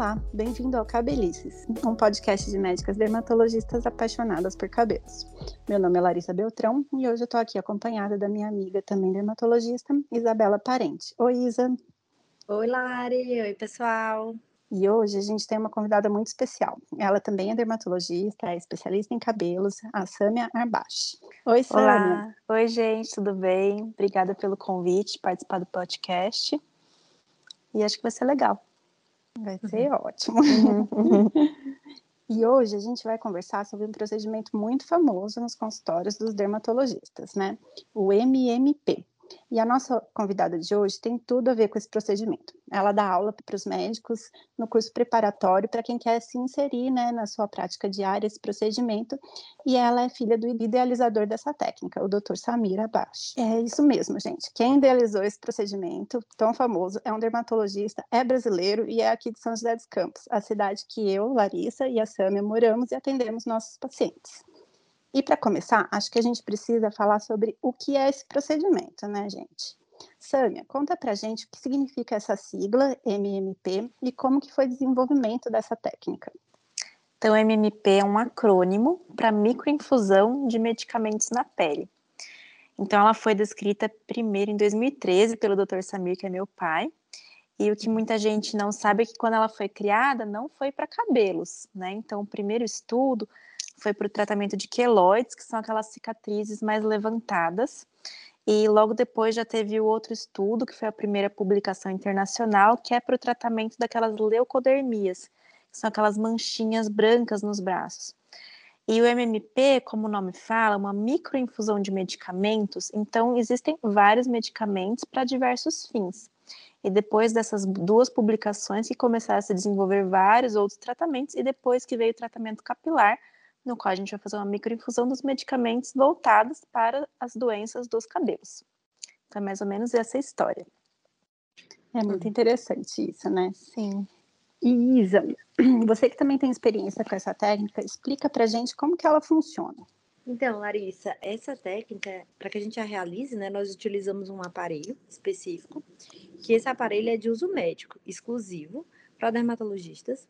Olá, bem-vindo ao Cabelices, um podcast de médicas dermatologistas apaixonadas por cabelos. Meu nome é Larissa Beltrão e hoje eu tô aqui acompanhada da minha amiga, também dermatologista, Isabela Parente. Oi, Isa. Oi, Lari. Oi, pessoal. E hoje a gente tem uma convidada muito especial. Ela também é dermatologista, é especialista em cabelos, a Sâmia Arbache. Oi, Sâmia. Olá. Oi, gente, tudo bem? Obrigada pelo convite, participar do podcast. E acho que vai ser legal. Vai ser uhum. ótimo. Uhum. e hoje a gente vai conversar sobre um procedimento muito famoso nos consultórios dos dermatologistas, né? O MMP, e a nossa convidada de hoje tem tudo a ver com esse procedimento. Ela dá aula para os médicos no curso preparatório para quem quer se inserir né, na sua prática diária esse procedimento. E ela é filha do idealizador dessa técnica, o Dr. Samir Abash. É isso mesmo, gente. Quem idealizou esse procedimento tão famoso é um dermatologista, é brasileiro e é aqui de São José dos Campos, a cidade que eu, Larissa e a Sâmia moramos e atendemos nossos pacientes. E para começar, acho que a gente precisa falar sobre o que é esse procedimento, né, gente? Sâmia, conta pra gente o que significa essa sigla MMP e como que foi o desenvolvimento dessa técnica. Então, MMP é um acrônimo para microinfusão de medicamentos na pele. Então, ela foi descrita primeiro em 2013 pelo Dr. Samir, que é meu pai. E o que muita gente não sabe é que quando ela foi criada, não foi para cabelos, né? Então, o primeiro estudo foi para o tratamento de queloides, que são aquelas cicatrizes mais levantadas. E logo depois já teve o outro estudo, que foi a primeira publicação internacional, que é para o tratamento daquelas leucodermias, que são aquelas manchinhas brancas nos braços. E o MMP, como o nome fala, é uma microinfusão de medicamentos, então existem vários medicamentos para diversos fins. E depois dessas duas publicações que começaram a se desenvolver vários outros tratamentos, e depois que veio o tratamento capilar, no qual a gente vai fazer uma microinfusão dos medicamentos voltados para as doenças dos cabelos. Então, é mais ou menos essa história. É muito interessante isso, né? Sim. E Isa, você que também tem experiência com essa técnica, explica pra gente como que ela funciona. Então, Larissa, essa técnica, para que a gente a realize, né, nós utilizamos um aparelho específico, que esse aparelho é de uso médico, exclusivo para dermatologistas,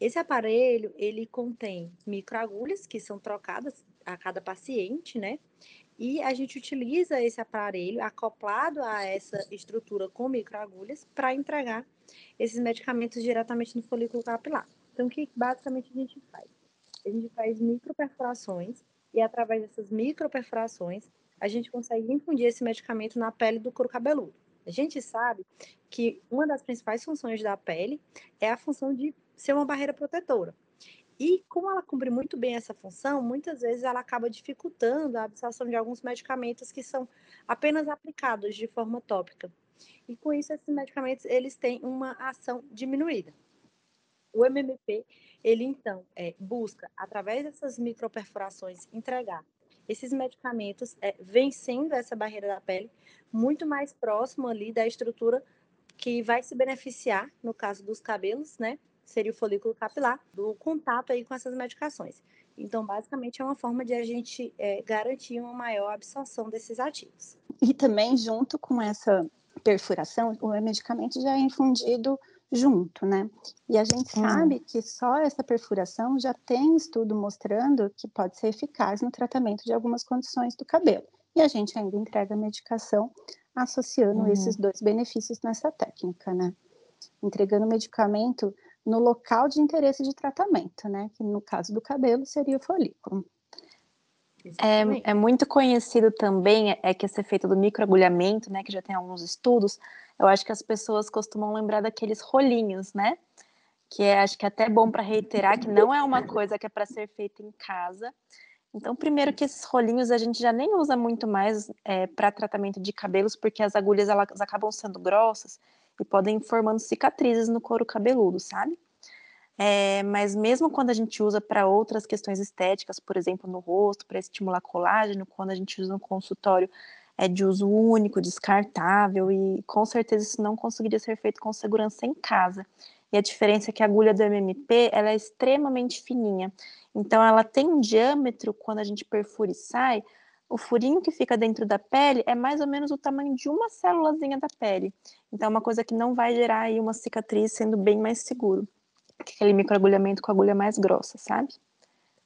esse aparelho, ele contém microagulhas que são trocadas a cada paciente, né? E a gente utiliza esse aparelho acoplado a essa estrutura com microagulhas para entregar esses medicamentos diretamente no folículo capilar. Então, o que basicamente a gente faz? A gente faz microperfurações e através dessas microperfurações a gente consegue infundir esse medicamento na pele do couro cabeludo. A gente sabe que uma das principais funções da pele é a função de ser uma barreira protetora. E como ela cumpre muito bem essa função, muitas vezes ela acaba dificultando a absorção de alguns medicamentos que são apenas aplicados de forma tópica. E com isso esses medicamentos eles têm uma ação diminuída. O MMP, ele então é, busca através dessas microperfurações entregar esses medicamentos é, vencendo essa barreira da pele muito mais próximo ali da estrutura que vai se beneficiar, no caso dos cabelos, né, seria o folículo capilar, do contato aí com essas medicações. Então, basicamente, é uma forma de a gente é, garantir uma maior absorção desses ativos. E também, junto com essa perfuração, o medicamento já é infundido junto, né? E a gente hum. sabe que só essa perfuração já tem estudo mostrando que pode ser eficaz no tratamento de algumas condições do cabelo. E a gente ainda entrega medicação associando uhum. esses dois benefícios nessa técnica, né? Entregando medicamento no local de interesse de tratamento, né? Que no caso do cabelo seria o folículo. É, é, muito conhecido também é que esse efeito do microagulhamento, né, que já tem alguns estudos, eu acho que as pessoas costumam lembrar daqueles rolinhos, né? Que é, acho que é até bom para reiterar que não é uma coisa que é para ser feita em casa. Então, primeiro que esses rolinhos a gente já nem usa muito mais é, para tratamento de cabelos, porque as agulhas elas acabam sendo grossas e podem ir formando cicatrizes no couro cabeludo, sabe? É, mas mesmo quando a gente usa para outras questões estéticas, por exemplo, no rosto, para estimular colágeno, quando a gente usa no consultório, é de uso único, descartável, e com certeza isso não conseguiria ser feito com segurança em casa. E a diferença é que a agulha do MMP ela é extremamente fininha. Então ela tem um diâmetro, quando a gente perfura e sai, o furinho que fica dentro da pele é mais ou menos o tamanho de uma célulazinha da pele. Então, é uma coisa que não vai gerar aí uma cicatriz, sendo bem mais seguro. aquele microagulhamento com agulha mais grossa, sabe?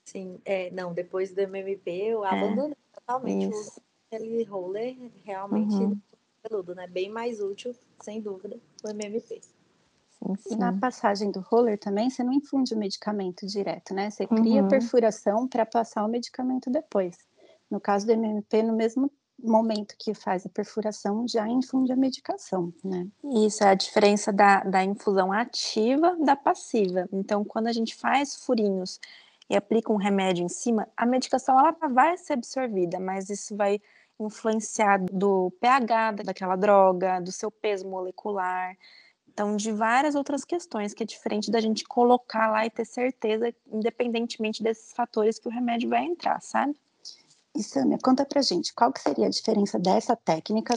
Sim, é, não, depois do MMP eu é, abandonei totalmente isso. aquele roller realmente uhum. peludo, né? Bem mais útil, sem dúvida, o MMP. Sim, sim. E na passagem do roller também, você não infunde o medicamento direto, né? Você cria uhum. perfuração para passar o medicamento depois. No caso do MMP, no mesmo momento que faz a perfuração, já infunde a medicação, né? Isso é a diferença da, da infusão ativa da passiva. Então, quando a gente faz furinhos e aplica um remédio em cima, a medicação ela vai ser absorvida, mas isso vai influenciar do pH daquela droga, do seu peso molecular, então de várias outras questões que é diferente da gente colocar lá e ter certeza, independentemente desses fatores que o remédio vai entrar, sabe? E Samia, conta pra gente, qual que seria a diferença dessa técnica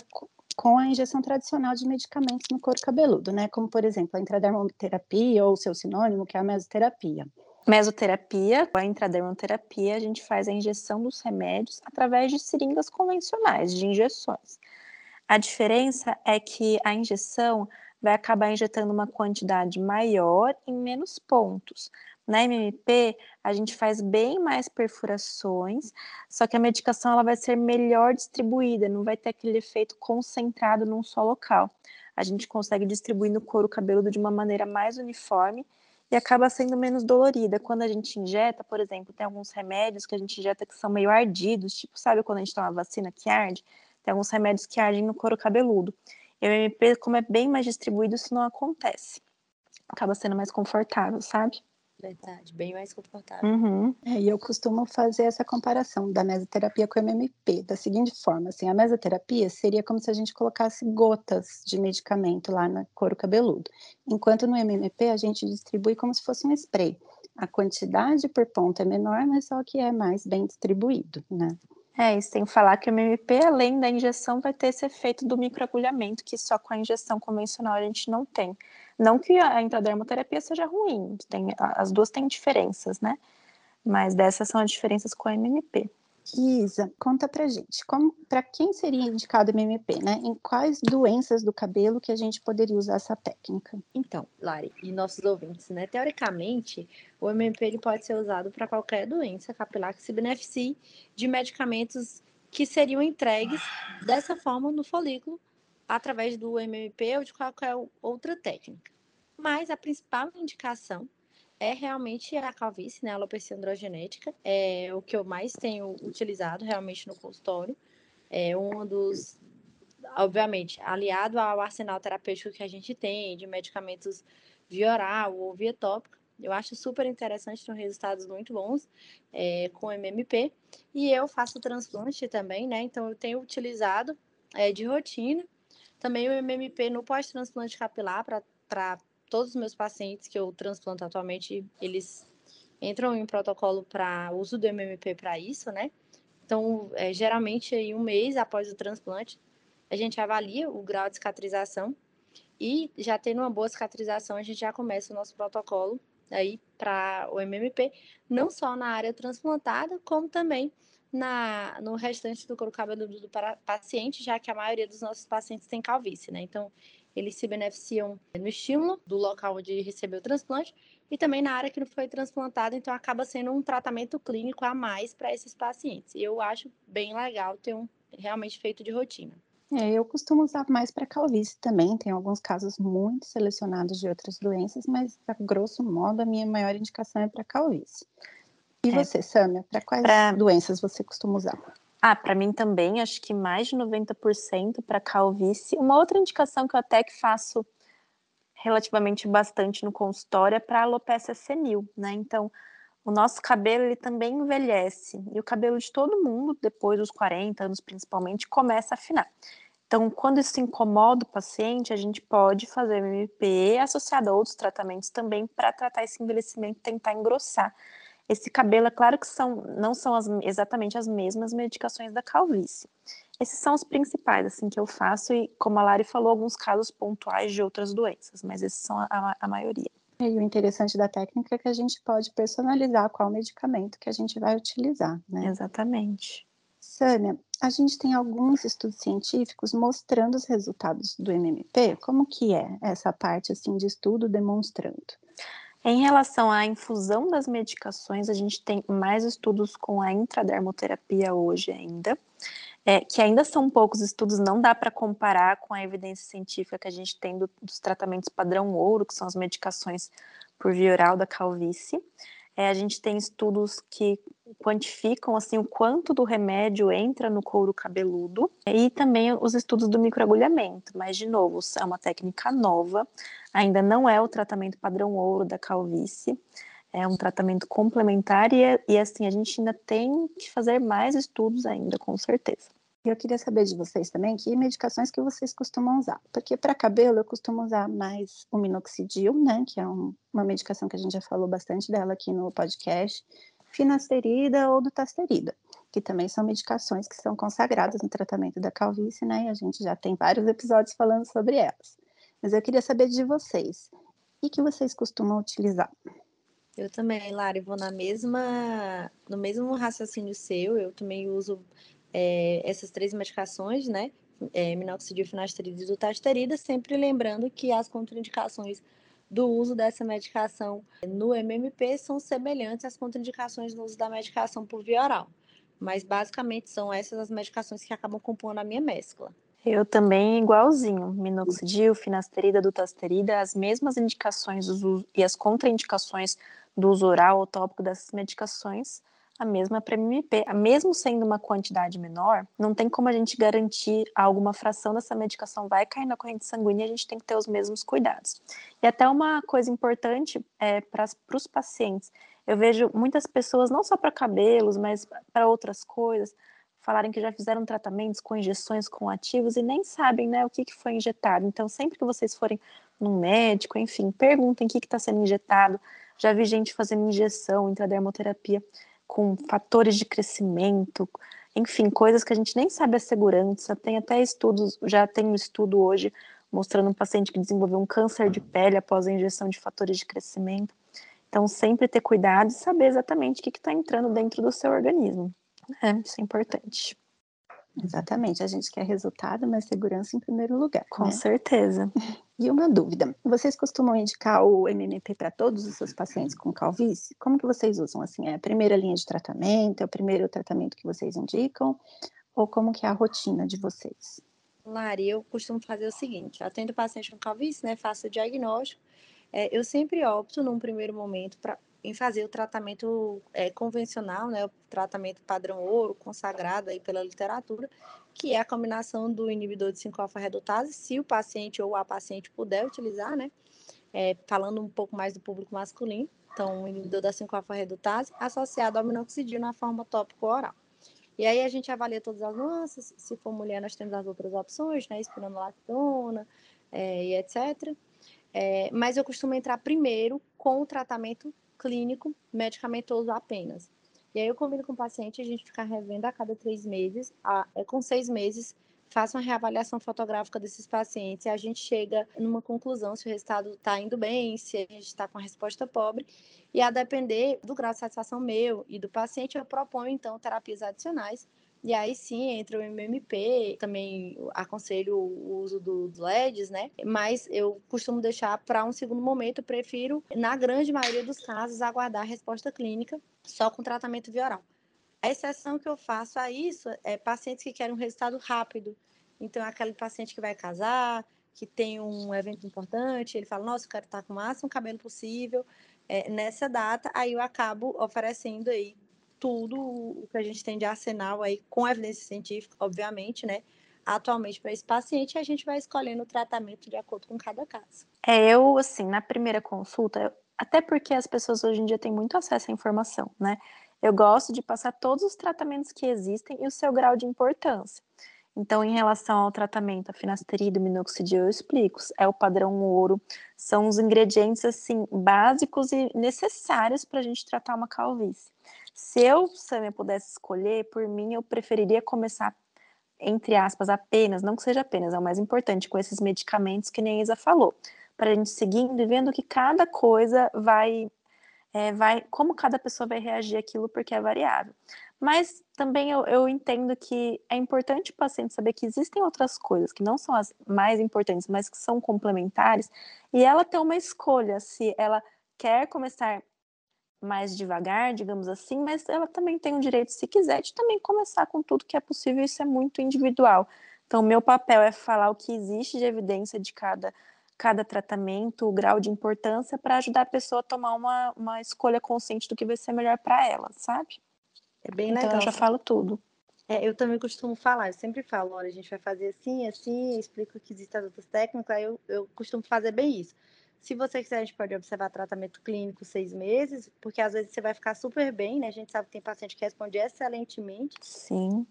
com a injeção tradicional de medicamentos no couro cabeludo, né? Como, por exemplo, a intradermoterapia ou seu sinônimo, que é a mesoterapia. Mesoterapia, a intradermoterapia, a gente faz a injeção dos remédios através de seringas convencionais, de injeções. A diferença é que a injeção vai acabar injetando uma quantidade maior em menos pontos. Na MMP, a gente faz bem mais perfurações, só que a medicação ela vai ser melhor distribuída, não vai ter aquele efeito concentrado num só local. A gente consegue distribuir no couro cabeludo de uma maneira mais uniforme e acaba sendo menos dolorida. Quando a gente injeta, por exemplo, tem alguns remédios que a gente injeta que são meio ardidos, tipo, sabe quando a gente toma vacina que arde? Tem alguns remédios que ardem no couro cabeludo. E o como é bem mais distribuído, isso não acontece. Acaba sendo mais confortável, sabe? Verdade, bem mais confortável. Uhum. É, e eu costumo fazer essa comparação da mesoterapia com o MMP, da seguinte forma, assim, a mesoterapia seria como se a gente colocasse gotas de medicamento lá no couro cabeludo, enquanto no MMP a gente distribui como se fosse um spray. A quantidade por ponto é menor, mas só que é mais bem distribuído, né? É, isso tem que falar que o MMP, além da injeção, vai ter esse efeito do microagulhamento, que só com a injeção convencional a gente não tem. Não que a intradermoterapia seja ruim, tem, as duas têm diferenças, né? Mas dessas são as diferenças com a MMP. Isa, conta pra gente, para quem seria indicado MMP, né? Em quais doenças do cabelo que a gente poderia usar essa técnica? Então, Lari, e nossos ouvintes, né? Teoricamente, o MMP ele pode ser usado para qualquer doença capilar que se beneficie de medicamentos que seriam entregues dessa forma no folículo através do MMP ou de qualquer outra técnica. Mas a principal indicação é realmente a calvície, né? A alopecia androgenética. É o que eu mais tenho utilizado realmente no consultório. É um dos, obviamente, aliado ao arsenal terapêutico que a gente tem, de medicamentos via oral ou via tópica. Eu acho super interessante, tem resultados muito bons é, com MMP. E eu faço transplante também, né? Então eu tenho utilizado é, de rotina também o MMP no pós-transplante capilar para todos os meus pacientes que eu transplanto atualmente, eles entram em protocolo para uso do MMP para isso, né? Então, é, geralmente, em um mês após o transplante, a gente avalia o grau de cicatrização e já tendo uma boa cicatrização, a gente já começa o nosso protocolo aí para o MMP, não só na área transplantada, como também na, no restante do couro cabeludo do paciente, já que a maioria dos nossos pacientes tem calvície, né? Então, eles se beneficiam no estímulo do local onde recebeu o transplante e também na área que não foi transplantado, então acaba sendo um tratamento clínico a mais para esses pacientes. Eu acho bem legal ter um realmente feito de rotina. É, eu costumo usar mais para calvície também, tem alguns casos muito selecionados de outras doenças, mas a grosso modo a minha maior indicação é para calvície. E é. você, Samia, para quais pra... doenças você costuma usar? Ah, para mim também, acho que mais de 90% para calvície. Uma outra indicação que eu até que faço relativamente bastante no consultório é para alopecia senil, né? Então, o nosso cabelo ele também envelhece e o cabelo de todo mundo, depois dos 40 anos principalmente, começa a afinar. Então, quando isso incomoda o paciente, a gente pode fazer MP associado a outros tratamentos também para tratar esse envelhecimento e tentar engrossar esse cabelo, é claro que são, não são as, exatamente as mesmas medicações da calvície. Esses são os principais, assim, que eu faço, e como a Lari falou, alguns casos pontuais de outras doenças, mas esses são a, a maioria. E o interessante da técnica é que a gente pode personalizar qual medicamento que a gente vai utilizar, né? Exatamente. Sânia, a gente tem alguns estudos científicos mostrando os resultados do MMP. Como que é essa parte, assim, de estudo demonstrando? Em relação à infusão das medicações, a gente tem mais estudos com a intradermoterapia hoje ainda, é, que ainda são poucos estudos, não dá para comparar com a evidência científica que a gente tem do, dos tratamentos padrão ouro, que são as medicações por via oral da calvície. É, a gente tem estudos que quantificam assim o quanto do remédio entra no couro cabeludo e também os estudos do microagulhamento, mas de novo, é uma técnica nova, ainda não é o tratamento padrão ouro da calvície, é um tratamento complementar e, e assim a gente ainda tem que fazer mais estudos ainda, com certeza. Eu queria saber de vocês também que medicações que vocês costumam usar. Porque para cabelo eu costumo usar mais o minoxidil, né? Que é um, uma medicação que a gente já falou bastante dela aqui no podcast. Finasterida ou dutasterida, que também são medicações que são consagradas no tratamento da calvície, né? E a gente já tem vários episódios falando sobre elas. Mas eu queria saber de vocês. O que vocês costumam utilizar? Eu também, Lara, vou na mesma, no mesmo raciocínio seu. Eu também uso é, essas três medicações, né? É, minoxidil, finasterida e dutasterida, sempre lembrando que as contraindicações do uso dessa medicação no MMP são semelhantes às contraindicações no uso da medicação por via oral. Mas basicamente são essas as medicações que acabam compondo a minha mescla. Eu também igualzinho, minoxidil, finasterida, dutasterida, as mesmas indicações e as contraindicações do uso oral ou tópico dessas medicações a mesma para MMP. Mesmo sendo uma quantidade menor, não tem como a gente garantir alguma fração dessa medicação vai cair na corrente sanguínea, a gente tem que ter os mesmos cuidados. E até uma coisa importante é, para os pacientes, eu vejo muitas pessoas, não só para cabelos, mas para outras coisas, falarem que já fizeram tratamentos com injeções com ativos e nem sabem né, o que, que foi injetado. Então, sempre que vocês forem num médico, enfim, perguntem o que está sendo injetado. Já vi gente fazendo injeção, intradermoterapia com fatores de crescimento, enfim, coisas que a gente nem sabe a segurança. Tem até estudos, já tem um estudo hoje mostrando um paciente que desenvolveu um câncer de pele após a injeção de fatores de crescimento. Então, sempre ter cuidado e saber exatamente o que está entrando dentro do seu organismo. É, isso é importante. Exatamente, a gente quer resultado, mas segurança em primeiro lugar. Com né? certeza. E uma dúvida: vocês costumam indicar o MMP para todos os seus pacientes com calvície? Como que vocês usam? Assim, é a primeira linha de tratamento? É o primeiro tratamento que vocês indicam? Ou como que é a rotina de vocês? Lari, eu costumo fazer o seguinte: atendo o paciente com calvície, né? Faço o diagnóstico. É, eu sempre opto, num primeiro momento, para em fazer o tratamento é, convencional, né, o tratamento padrão ouro, consagrado aí pela literatura, que é a combinação do inibidor de 5-alfa-redutase, se o paciente ou a paciente puder utilizar, né, é, falando um pouco mais do público masculino, então o inibidor da 5-alfa-redutase associado ao minoxidil na forma tópico oral. E aí a gente avalia todas as nuances, se for mulher nós temos as outras opções, né, espironolactona é, e etc., é, mas eu costumo entrar primeiro com o tratamento clínico medicamentoso apenas. E aí eu combino com o paciente, a gente fica revendo a cada três meses, a, é, com seis meses, faça uma reavaliação fotográfica desses pacientes e a gente chega numa conclusão se o resultado está indo bem, se a gente está com a resposta pobre. E a depender do grau de satisfação meu e do paciente, eu proponho então terapias adicionais e aí sim entra o MMP, também aconselho o uso dos LEDs, né? Mas eu costumo deixar para um segundo momento, eu prefiro, na grande maioria dos casos, aguardar a resposta clínica só com tratamento via oral. A exceção que eu faço a isso é pacientes que querem um resultado rápido. Então, é aquele paciente que vai casar, que tem um evento importante, ele fala, nossa, eu quero estar com o máximo cabelo possível é, nessa data, aí eu acabo oferecendo aí tudo o que a gente tem de arsenal aí, com evidência científica, obviamente, né? Atualmente para esse paciente, a gente vai escolhendo o tratamento de acordo com cada caso. É, eu, assim, na primeira consulta, até porque as pessoas hoje em dia têm muito acesso à informação, né? Eu gosto de passar todos os tratamentos que existem e o seu grau de importância. Então, em relação ao tratamento, a finasterida o minoxidil, eu explico. É o padrão ouro, são os ingredientes, assim, básicos e necessários para a gente tratar uma calvície. Se eu, Samia, pudesse escolher, por mim, eu preferiria começar, entre aspas, apenas, não que seja apenas, é o mais importante, com esses medicamentos que nem a Isa falou, para a gente seguindo e vendo que cada coisa vai, é, vai, como cada pessoa vai reagir aquilo, porque é variável. Mas também eu, eu entendo que é importante o paciente saber que existem outras coisas que não são as mais importantes, mas que são complementares, e ela ter uma escolha se ela quer começar mais devagar, digamos assim, mas ela também tem o direito, se quiser, de também começar com tudo que é possível, isso é muito individual. Então, meu papel é falar o que existe de evidência de cada, cada tratamento, o grau de importância, para ajudar a pessoa a tomar uma, uma escolha consciente do que vai ser melhor para ela, sabe? É bem então, legal. eu já falo tudo. É, eu também costumo falar, eu sempre falo, olha, a gente vai fazer assim, assim, explico que existem as outras técnicas, aí eu, eu costumo fazer bem isso. Se você quiser, a gente pode observar tratamento clínico seis meses, porque às vezes você vai ficar super bem, né? A gente sabe que tem paciente que responde excelentemente. Sim.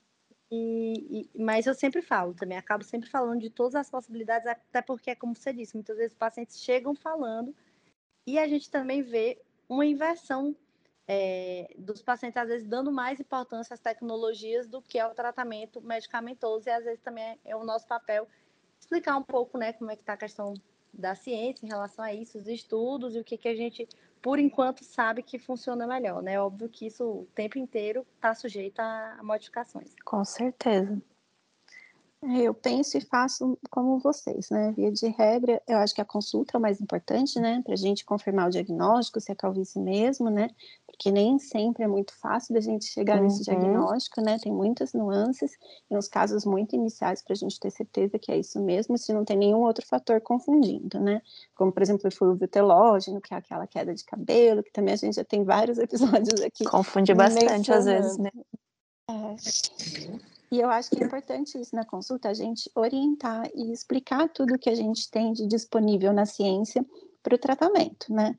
E, e, mas eu sempre falo também, acabo sempre falando de todas as possibilidades, até porque, como você disse, muitas vezes os pacientes chegam falando e a gente também vê uma inversão é, dos pacientes, às vezes, dando mais importância às tecnologias do que ao tratamento medicamentoso, e às vezes também é, é o nosso papel explicar um pouco né, como é que está a questão da ciência em relação a isso, os estudos e o que, que a gente, por enquanto, sabe que funciona melhor, né? Óbvio que isso o tempo inteiro está sujeito a modificações. Com certeza. É, eu penso e faço como vocês, né? Via de regra, eu acho que a consulta é o mais importante, né? Para a gente confirmar o diagnóstico, se é calvície mesmo, né? Porque nem sempre é muito fácil da gente chegar uhum. nesse diagnóstico, né? Tem muitas nuances e uns casos muito iniciais para a gente ter certeza que é isso mesmo, se não tem nenhum outro fator confundindo, né? Como, por exemplo, o eflúvio telógeno, que é aquela queda de cabelo, que também a gente já tem vários episódios aqui. Confunde bastante às vezes, né? É. E eu acho que é importante isso na consulta, a gente orientar e explicar tudo que a gente tem de disponível na ciência para o tratamento, né?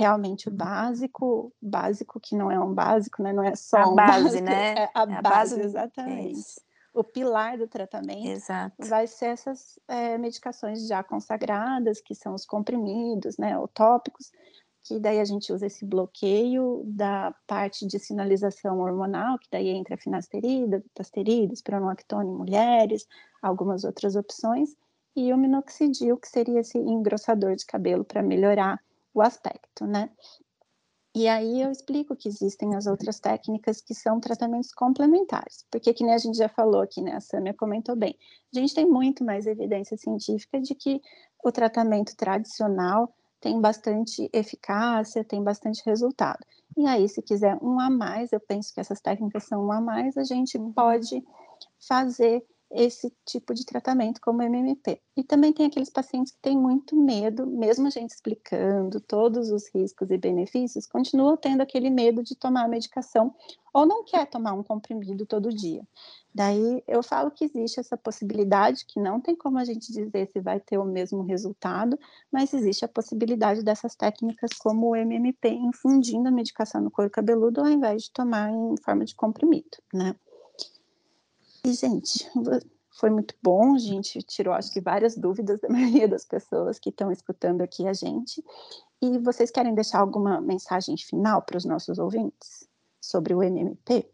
Realmente o básico, básico que não é um básico, né? Não é só a um base, básico, né? É a, é a base, base, exatamente. É o pilar do tratamento Exato. vai ser essas é, medicações já consagradas, que são os comprimidos, né, ou tópicos, que daí a gente usa esse bloqueio da parte de sinalização hormonal, que daí entra a finasterida, dutasterida, espironolactona em mulheres, algumas outras opções, e o minoxidil, que seria esse engrossador de cabelo para melhorar o aspecto, né? E aí eu explico que existem as outras técnicas que são tratamentos complementares, porque que nem a gente já falou aqui, né, a Samia comentou bem, a gente tem muito mais evidência científica de que o tratamento tradicional tem bastante eficácia, tem bastante resultado. E aí, se quiser um a mais, eu penso que essas técnicas são um a mais, a gente pode fazer esse tipo de tratamento como MMP. E também tem aqueles pacientes que têm muito medo, mesmo a gente explicando todos os riscos e benefícios, continuam tendo aquele medo de tomar a medicação ou não quer tomar um comprimido todo dia. Daí eu falo que existe essa possibilidade, que não tem como a gente dizer se vai ter o mesmo resultado, mas existe a possibilidade dessas técnicas como o MMP infundindo a medicação no couro cabeludo ao invés de tomar em forma de comprimido, né? E, gente, foi muito bom. A gente tirou, acho que, várias dúvidas da maioria das pessoas que estão escutando aqui a gente. E vocês querem deixar alguma mensagem final para os nossos ouvintes sobre o MMP?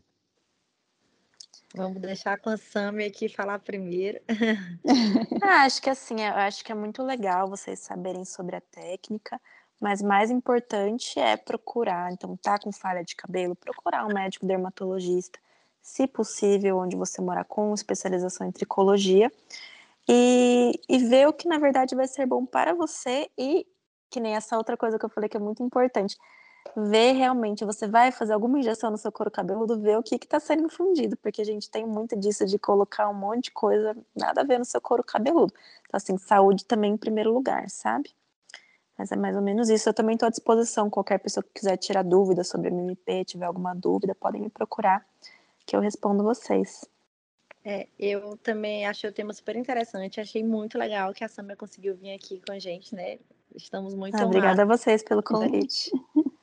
Vamos deixar com a Sami aqui falar primeiro. ah, acho que assim, eu acho que é muito legal vocês saberem sobre a técnica, mas mais importante é procurar. Então, tá com falha de cabelo, procurar um médico dermatologista se possível, onde você morar com especialização em tricologia, e, e ver o que na verdade vai ser bom para você e que nem essa outra coisa que eu falei que é muito importante. Ver realmente, você vai fazer alguma injeção no seu couro cabeludo, ver o que está sendo infundido, porque a gente tem muito disso de colocar um monte de coisa, nada a ver no seu couro cabeludo. Então, assim, saúde também em primeiro lugar, sabe? Mas é mais ou menos isso. Eu também estou à disposição. Qualquer pessoa que quiser tirar dúvidas sobre MMP, tiver alguma dúvida, podem me procurar que eu respondo vocês. É, eu também achei o tema super interessante, achei muito legal que a Samia conseguiu vir aqui com a gente, né? Estamos muito ah, Obrigada a vocês pelo convite.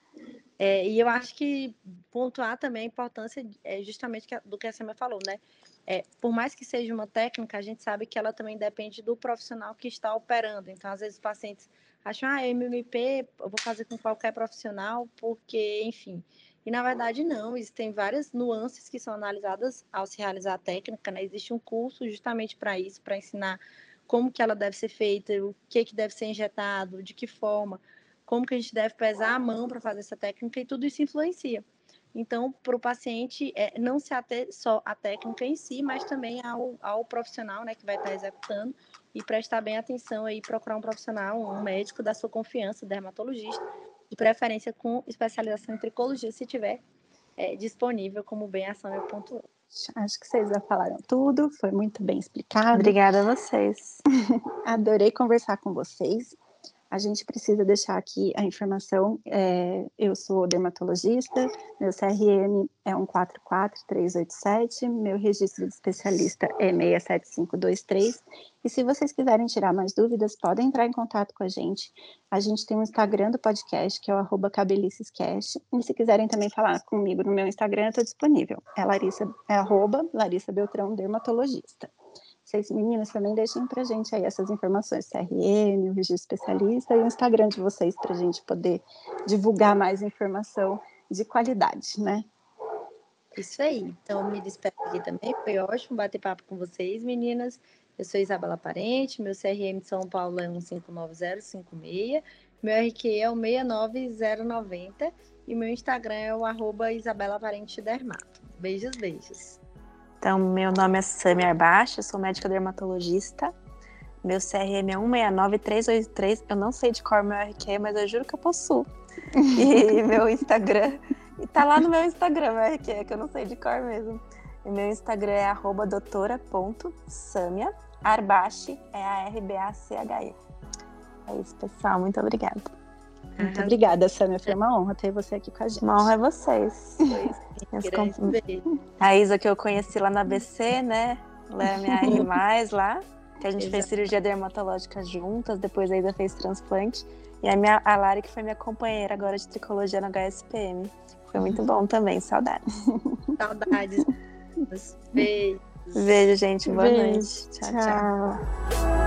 É, e eu acho que pontuar também a importância é justamente do que a Samia falou, né? É, por mais que seja uma técnica, a gente sabe que ela também depende do profissional que está operando. Então, às vezes, os pacientes acham, ah, MMP, eu vou fazer com qualquer profissional, porque, enfim, e na verdade não, existem várias nuances que são analisadas ao se realizar a técnica, né? Existe um curso justamente para isso, para ensinar como que ela deve ser feita, o que que deve ser injetado, de que forma, como que a gente deve pesar a mão para fazer essa técnica e tudo isso influencia. Então, para o paciente, é, não se ater só à técnica em si, mas também ao, ao profissional né, que vai estar executando e prestar bem atenção aí, procurar um profissional, um médico da sua confiança, dermatologista, de preferência com especialização em tricologia, se tiver é, disponível, como bem a Samia pontuou. Acho que vocês já falaram tudo, foi muito bem explicado. Obrigada a vocês. Adorei conversar com vocês a gente precisa deixar aqui a informação. É, eu sou dermatologista, meu CRM é 144387, meu registro de especialista é 67523. E se vocês quiserem tirar mais dúvidas, podem entrar em contato com a gente. A gente tem um Instagram do podcast, que é o cabelicescast. E se quiserem também falar comigo no meu Instagram, eu estou disponível. É Larissa, é arroba Larissa Beltrão, dermatologista vocês meninas também deixem para gente aí essas informações, CRM, o registro especialista e o Instagram de vocês para a gente poder divulgar mais informação de qualidade, né? Isso aí. Então, me despeço aqui também. Foi ótimo bater papo com vocês, meninas. Eu sou Isabela Parente, meu CRM de São Paulo é 159056, meu RQ é o 69090 e meu Instagram é o arroba Isabela Parente Dermato. Beijos, beijos. Então, meu nome é Samia Arbacha, sou médica dermatologista. Meu CRM é 169383. Eu não sei de cor meu RQ, mas eu juro que eu possuo. E meu Instagram. E tá lá no meu Instagram, meu RQ, que eu não sei de cor mesmo. E meu Instagram é doutora.samia. Arbache é A-R-B-A-C-H-E. É isso, pessoal. Muito obrigada. Muito obrigada, Samia. Foi uma honra ter você aqui com a gente. Uma honra é vocês. A Isa que eu conheci lá na ABC, né? Ela é minha R+, lá. Que a gente Exato. fez cirurgia dermatológica juntas. Depois a Isa fez transplante. E a, minha, a Lari, que foi minha companheira agora de tricologia na HSPM. Foi muito bom também. Saudades. Saudades. Beijo. Beijo, gente. Boa Beijo. noite. tchau. tchau. tchau.